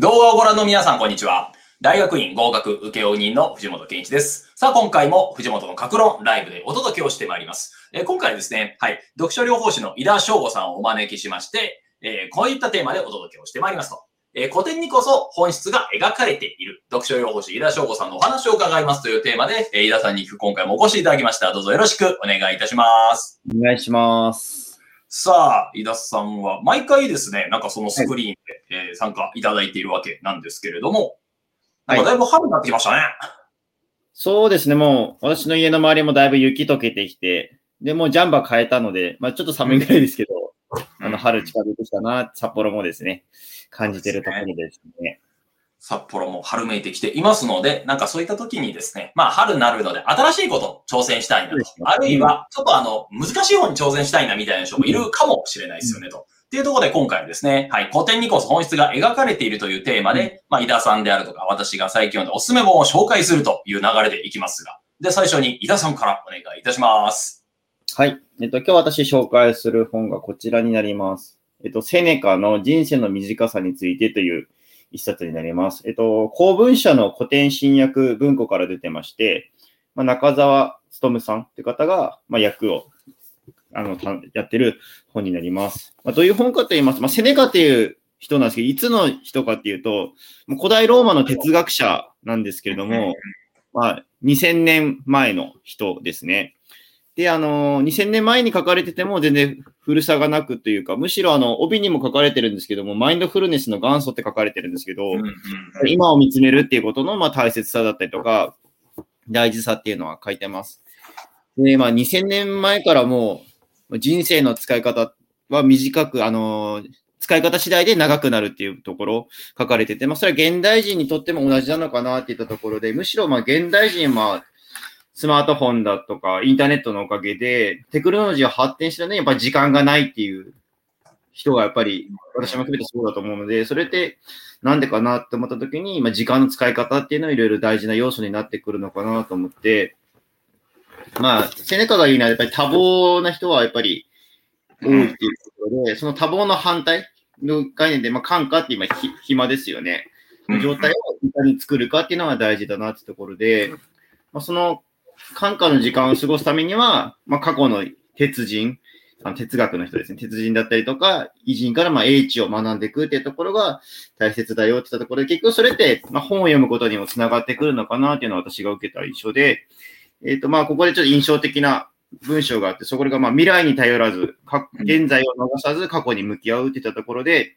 動画をご覧の皆さん、こんにちは。大学院合格請負人の藤本健一です。さあ、今回も藤本の格論ライブでお届けをしてまいります。えー今回ですね、はい、読書療法士の井田翔吾さんをお招きしまして、えーこういったテーマでお届けをしてまいりますと。えー古典にこそ本質が描かれている読書療法士井田翔吾さんのお話を伺いますというテーマで、えー井田さんに今回もお越しいただきました。どうぞよろしくお願いいたします。お願いします。さあ、井田さんは毎回ですね、なんかそのスクリーンで、えー参加いただいているわけなんですけれども、はいなんかだいぶ春になってきましたね。そうですね、もう、私の家の周りもだいぶ雪解けてきて、で、もうジャンバー変えたので、まあちょっと寒いぐらいですけど、あの、春近づいてきたな、札幌もですね、感じてるところですね。札幌も春めいてきていますので、なんかそういった時にですね、まあ春になるので新しいこと挑戦したいなと。あるいは、ちょっとあの、難しい方に挑戦したいなみたいな人もいるかもしれないですよねと。っていうところで今回はですね、はい、古典にこそ本質が描かれているというテーマで、まあ、井田さんであるとか、私が最近読んだおすすめ本を紹介するという流れでいきますが、で、最初に井田さんからお願いいたします。はい。えっと、今日私紹介する本がこちらになります。えっと、セネカの人生の短さについてという一冊になります。えっと、公文社の古典新訳文庫から出てまして、まあ、中澤勉さんって方が、まあ、役をあのたやってる本になります。まあ、どういう本かと言いますと、まあ、セネカっていう人なんですけど、いつの人かっていうと、もう古代ローマの哲学者なんですけれども、まあ、2000年前の人ですね。で、あの、2000年前に書かれてても全然古さがなくというか、むしろあの、帯にも書かれてるんですけども、マインドフルネスの元祖って書かれてるんですけど、うんうん今を見つめるっていうことの、まあ、大切さだったりとか、大事さっていうのは書いてます。で、まあ、2000年前からもう、人生の使い方は短く、あの、使い方次第で長くなるっていうところ書かれてて、まあ、それは現代人にとっても同じなのかなっていったところで、むしろ、まあ、現代人は、スマートフォンだとか、インターネットのおかげで、テクノロジーが発展してるのに、やっぱり時間がないっていう人がやっぱり、私も含めてそうだと思うので、それってなんでかなって思った時に、まあ、時間の使い方っていうのはいろいろ大事な要素になってくるのかなと思って、まあ、セネカが言うのはやっぱり多忙な人はやっぱり多いっていうころで、その多忙の反対の概念で、まあ、感化って今、ひ暇ですよね。状態をいかに作るかっていうのが大事だなってところで、まあ、その感化の時間を過ごすためには、まあ、過去の鉄人、あの哲学の人ですね、鉄人だったりとか、偉人からまあ英知を学んでいくっていうところが大切だよって言ったところで、結局それって、まあ、本を読むことにもつながってくるのかなっていうのは私が受けた印象で、えっ、と、まあ、ここでちょっと印象的な文章があって、そこがまあ未来に頼らず、か現在を逃さず過去に向き合うって言ったところで、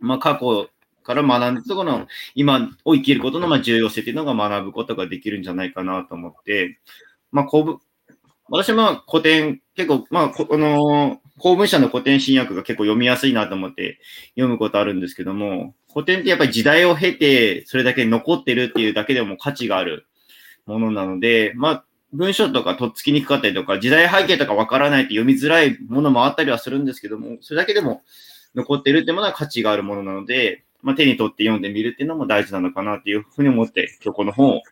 まあ、過去から学んで、そこの今を生きることのま重要性っていうのが学ぶことができるんじゃないかなと思って、まあ、公文私も古典、結構、まあ、この公文社の古典新訳が結構読みやすいなと思って読むことあるんですけども、古典ってやっぱり時代を経て、それだけ残ってるっていうだけでも価値があるものなので、まあ、文章とかとっつきにくかったりとか、時代背景とかわからないって読みづらいものもあったりはするんですけども、それだけでも残ってるってものは価値があるものなので、まあ、手に取って読んでみるっていうのも大事なのかなっていうふうに思って、今日この本を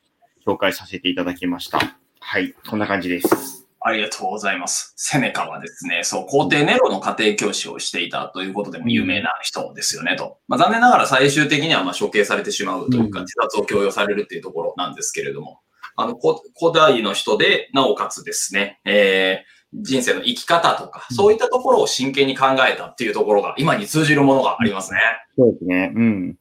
紹介させていただきました。はい、こんな感じです。ありがとうございます。セネカはですね、そう、皇帝ネロの家庭教師をしていたということでも有名な人ですよね、と。まあ、残念ながら最終的にはまあ処刑されてしまうというか、うん自殺を強要されるっていうところなんですけれども、あの、こ古代の人で、なおかつですね、えー、人生の生き方とか、うんそういったところを真剣に考えたっていうところが、今に通じるものがありますね。そうですね。うん。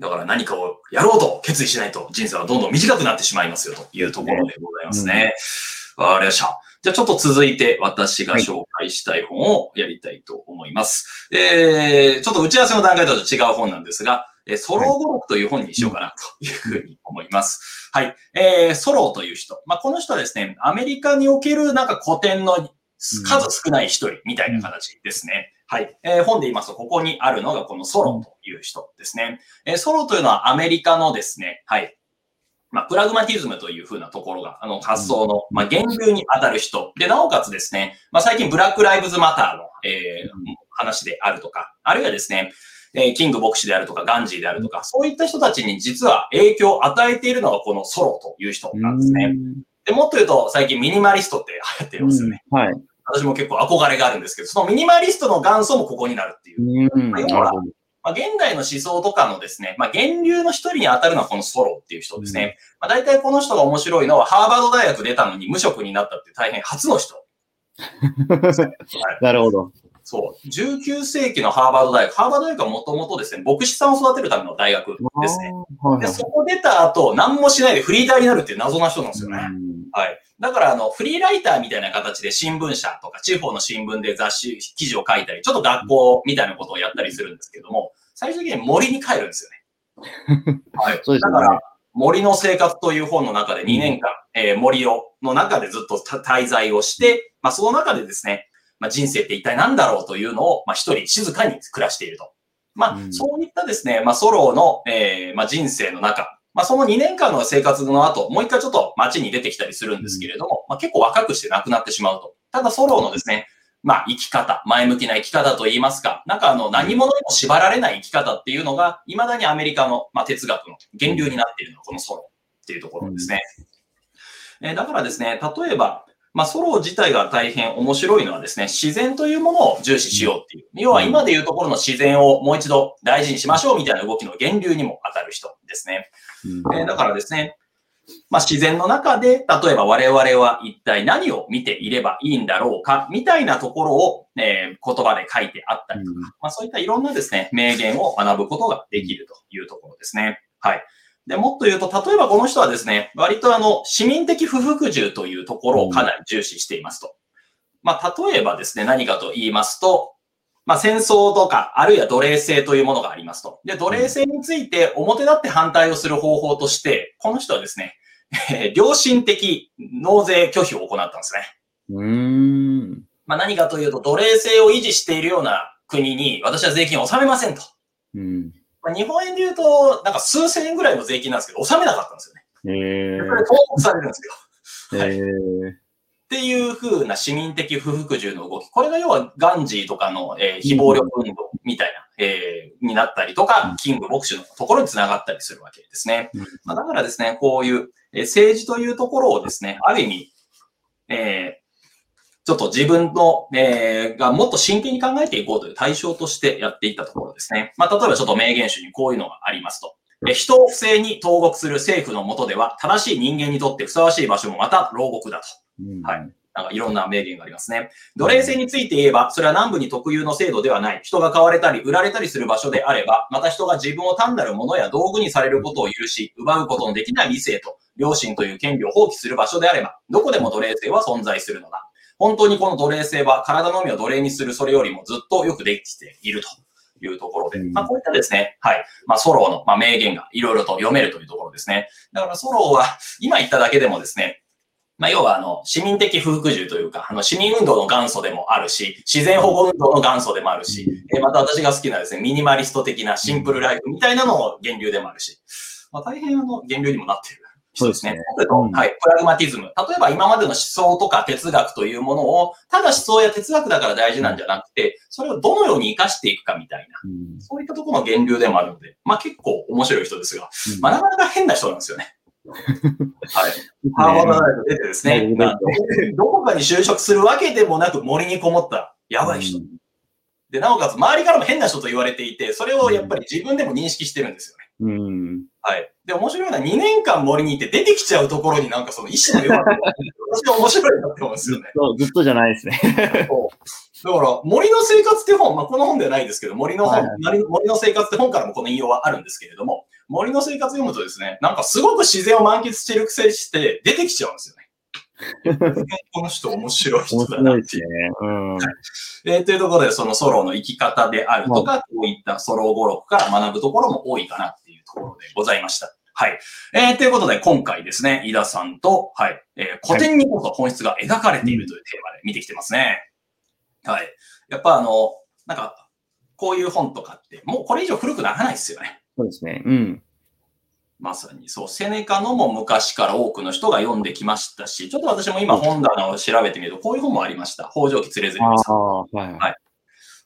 だから何かをやろうと決意しないと人生はどんどん短くなってしまいますよというところでございますね。わかりました。じゃあちょっと続いて私が紹介したい本をやりたいと思います。えー、ちょっと打ち合わせの段階とは違う本なんですが、えーソロ語録という本にしようかなというふうに思います。はい。えー、ソロという人。まあ、この人はですね、アメリカにおけるなんか古典の数少ない一人みたいな形ですね。はい。えー本で言いますと、ここにあるのがこのソロという人ですね。えーソロというのはアメリカのですね、はい。まあ、プラグマティズムというふうなところが、あの、発想の、まあ、源流に当たる人。で、なおかつですね、まあ、最近ブラックライブズマターの、えー話であるとか、あるいはですね、えーキング牧師であるとか、ガンジーであるとか、そういった人たちに実は影響を与えているのがこのソロという人なんですね。で、もっと言うと、最近ミニマリストって流行ってますよね。うんはい。私も結構憧れがあるんですけど、そのミニマリストの元祖もここになるっていう。うん。なるほど。まあ、現代の思想とかのですね、まあ、源流の一人に当たるのはこのソロっていう人ですね。まあ、大体この人が面白いのは、ハーバード大学出たのに無職になったって大変初の人。なるほど。そう。19世紀のハーバード大学。ハーバード大学はもともとですね、牧師さんを育てるための大学ですね。で、そこ出た後、何もしないでフリーターになるっていう謎な人なんですよね。はい。だから、あの、フリーライターみたいな形で新聞社とか地方の新聞で雑誌、記事を書いたり、ちょっと学校みたいなことをやったりするんですけども、最終的に森に帰るんですよね。はい。そうですね。だから、森の生活という本の中で2年間、うん、えー、森を、の中でずっと滞在をして、まあ、その中でですね、まあ、人生って一体何だろうというのを、まあ、一人静かに暮らしていると。まあ、うん、そういったですね、まあ、ソロの、えー、まあ、人生の中、まあ、その2年間の生活の後、もう一回ちょっと街に出てきたりするんですけれども、まあ、結構若くして亡くなってしまうと。ただ、ソロのですね、まあ、生き方、前向きな生き方と言いますか、なんかあの、何者にも縛られない生き方っていうのが、未だにアメリカの、まあ、哲学の源流になっているのが、このソロっていうところですね。えー、だからですね、例えば、まあ、ソロ自体が大変面白いのはですね、自然というものを重視しようっていう。要は今でいうところの自然をもう一度大事にしましょうみたいな動きの源流にも当たる人ですね。えー、だからですね、まあ、自然の中で、例えば我々は一体何を見ていればいいんだろうか、みたいなところを、えー、言葉で書いてあったりとか、まあ、そういったいろんなですね、名言を学ぶことができるというところですね。はい。で、もっと言うと、例えばこの人はですね、割とあの、市民的不服従というところをかなり重視していますと。まあ、例えばですね、何かと言いますと、まあ、戦争とか、あるいは奴隷制というものがありますと。で、奴隷制について表立って反対をする方法として、この人はですね、えー、良心的納税拒否を行ったんですね。うん。まあ、何かというと、奴隷制を維持しているような国に私は税金を納めませんと。うんまあ、日本円で言うと、なんか数千円ぐらいの税金なんですけど、納めなかったんですよね。へえー。これ、投稿されるんですよ。はい。っていう風な市民的不服従の動き。これが要はガンジーとかの、えー、非暴力運動みたいな、えー、になったりとか、キング牧師のところにつながったりするわけですね。まあ、だからですね、こういう、えー、政治というところをですね、ある意味、えちょっと自分の、えー、がもっと真剣に考えていこうという対象としてやっていったところですね。まあ、例えばちょっと名言集にこういうのがありますと。人を不正に投獄する政府の下では、正しい人間にとってふさわしい場所もまた牢獄だと。うん、はい。なんかいろんな名言がありますね。奴隷制について言えば、それは南部に特有の制度ではない。人が買われたり、売られたりする場所であれば、また人が自分を単なるものや道具にされることを許し、奪うことのできない理性と、良心という権利を放棄する場所であれば、どこでも奴隷制は存在するのだ。本当にこの奴隷性は体のみを奴隷にするそれよりもずっとよくできているというところで、まあこういったですね、はい、まあソローの、まあ、名言がいろいろと読めるというところですね。だからソローは今言っただけでもですね、まあ、要は、あの、市民的不服従というか、あの、市民運動の元祖でもあるし、自然保護運動の元祖でもあるし、えまた私が好きなですね、ミニマリスト的なシンプルライフみたいなのも源流でもあるし、まあ、大変あの、源流にもなっているそうですね。はい。プラグマティズム。例えば今までの思想とか哲学というものを、ただ思想や哲学だから大事なんじゃなくて、それをどのように活かしていくかみたいな、うん、そういったところの源流でもあるので、まあ結構面白い人ですが、うん、まあなかなか変な人なんですよね。はい。ハーバード大学出てですね、まあ、どこかに就職するわけでもなく森にこもったやばい人。うん、で、なおかつ周りからも変な人と言われていて、それをやっぱり自分でも認識してるんですよね。うん。はい。で、面白いのは2年間森にいて出てきちゃうところになんかその意志の弱さ私は面白いなって思うんですよね。そう、ずっとじゃないですね。だから、森の生活って本、まあ、この本ではないですけど、森の本、はいはい、森の生活って本からもこの引用はあるんですけれども、森の生活読むとですね、なんかすごく自然を満喫してるくせして出てきちゃうんですよね。この人面白い人だなっていう。ねうん、えー、というところで、そのソロの生き方であるとか、こういったソロ語録から学ぶところも多いかなところでございました。はい。えー、ということで、今回ですね、井田さんと、はい、えー、古典にこそ本質が描かれているというテーマで見てきてますね。はい。やっぱあの、なんか、こういう本とかって、もうこれ以上古くならないですよね。そうですね。うん。まさにそう、セネカのも昔から多くの人が読んできましたし、ちょっと私も今本棚を調べてみると、こういう本もありました。北条記つれずれ草。はい、はい。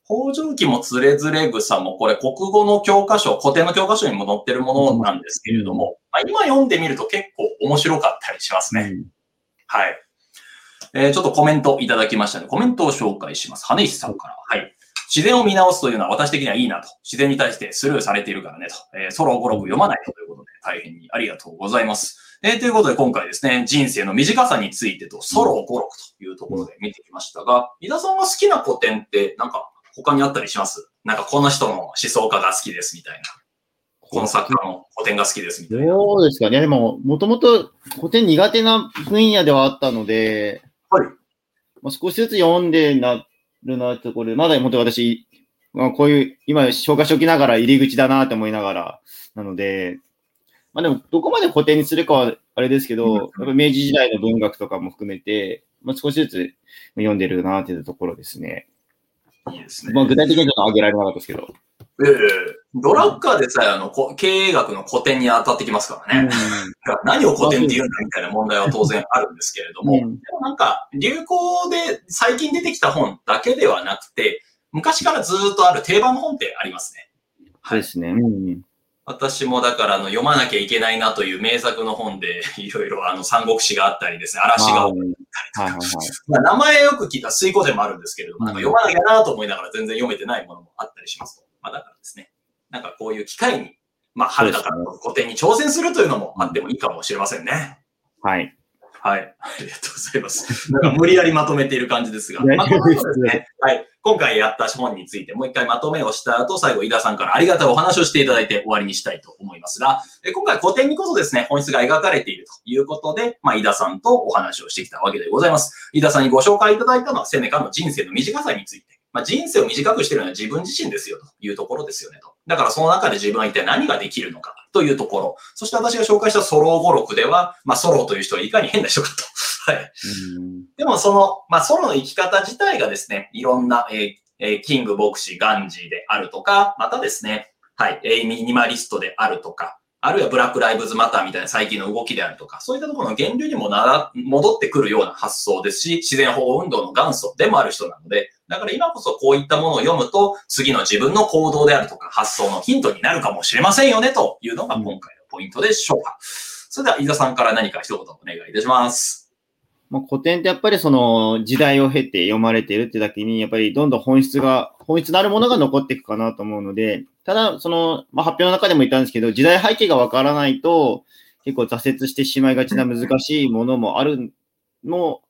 北条記もつれずれ草も、これ国語の教科書、古典の教科書にも載ってるものなんですけれども、まあ、今読んでみると結構面白かったりしますね。うん、はい。えー、ちょっとコメントいただきましたので、コメントを紹介します。羽石さんから。はい。自然を見直すというのは私的にはいいなと。自然に対してスルーされているからねと。えー、ソロ語録読まないということで、大変にありがとうございます。えー、ということで今回ですね、人生の短さについてとソロ語録というところで見てきましたが、井田さんが好きな古典ってなんか他にあったりします？なんかこの人の思想家が好きですみたいな。この作家の古典が好きですみたいな。そうですかね。でも、もともと古典苦手な分野ではあったので、はい。まあ、少しずつ読んでなるなところで、まだもっと私、まあ、こういう、今紹介しておきながら入り口だなと思いながら、なので、まあでも、どこまで古典にするかはあれですけど、やっぱ明治時代の文学とかも含めて、まあ、少しずつ読んでるなというところですね。いいですね。まあ、具体的にはちょっと挙げられなかったですけど。ええドラッカーでさえ、あの、経営学の古典に当たってきますからね。うん、何を古典って言うんだみたいな問題は当然あるんですけれども、うん、なんか、流行で最近出てきた本だけではなくて、昔からずっとある定番の本ってありますね。はいですね。うん私もだからあの読まなきゃいけないなという名作の本で いろいろあの三国志があったりですね、嵐があったりとか、まあ、名前よく聞いた水古典もあるんですけれども、なんか読まなきゃなと思いながら全然読めてないものもあったりしますと。まあだからですね、なんかこういう機会に、まあ春だから古典に挑戦するというのもあってもいいかもしれませんね。はい。はい。ありがとうございます。なんか無理やりまとめている感じですが。まあ、ですね。はい。今回やった本についてもう一回まとめをした後、最後、井田さんからありがたいお話をしていただいて終わりにしたいと思いますが、今回古典にこそですね、本質が描かれているということで、まあ、井田さんとお話をしてきたわけでございます。井田さんにご紹介いただいたのは、セネカの人生の短さについて。まあ、人生を短くしてるのは自分自身ですよというところですよねと。だからその中で自分は一体何ができるのかというところ。そして私が紹介したソロ語録では、まあソロという人はいかに変な人かと。はい。でもその、まあソロの生き方自体がですね、いろんな、えーえー、キング牧師ガンジーであるとか、またですね、はい、えー、ミニマリストであるとか、あるいはブラックライブズマターみたいな最近の動きであるとか、そういったところの源流にもな戻ってくるような発想ですし、自然保護運動の元祖でもある人なので、だから今こそこういったものを読むと、次の自分の行動であるとか発想のヒントになるかもしれませんよね、というのが今回のポイントでしょうか。それでは、伊沢さんから何か一言お願いいたします。まあ、古典ってやっぱりその時代を経て読まれているってだけに、やっぱりどんどん本質が、本質のあるものが残っていくかなと思うので、ただ、その、まあ、発表の中でも言ったんですけど、時代背景がわからないと、結構挫折してしまいがちな難しいものもあるの、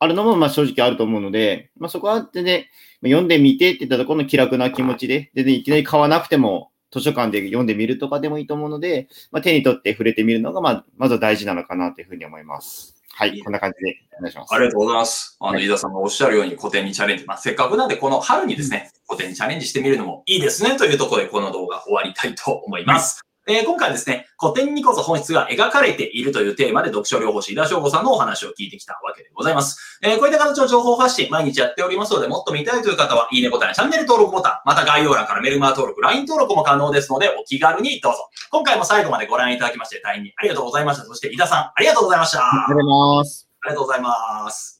あるのも、まあ正直あると思うので、まあそこは全然、読んでみてって言ったところの気楽な気持ちで、全然いきなり買わなくても、図書館で読んでみるとかでもいいと思うので、まあ、手に取って触れてみるのが、まあ、まずは大事なのかなというふうに思います。はい、こんな感じでお願いします。ありがとうございます。あの、飯田さんがおっしゃるように古典にチャレンジ。まあ、せっかくなんで、この春にですね、古典にチャレンジしてみるのもいいですね、というところでこの動画終わりたいと思います。えー、今回はですね、古典にこそ本質が描かれているというテーマで読書療法士、井田翔吾さんのお話を聞いてきたわけでございます。えー、こういった形の情報発信、毎日やっておりますので、もっと見たいという方は、いいねボタンやチャンネル登録ボタン、また概要欄からメルマー登録、LINE 登録も可能ですので、お気軽にどうぞ。今回も最後までご覧いただきまして、大変にありがとうございました。そして、井田さん、ありがとうございました。ありがとうございます。ありがとうございます。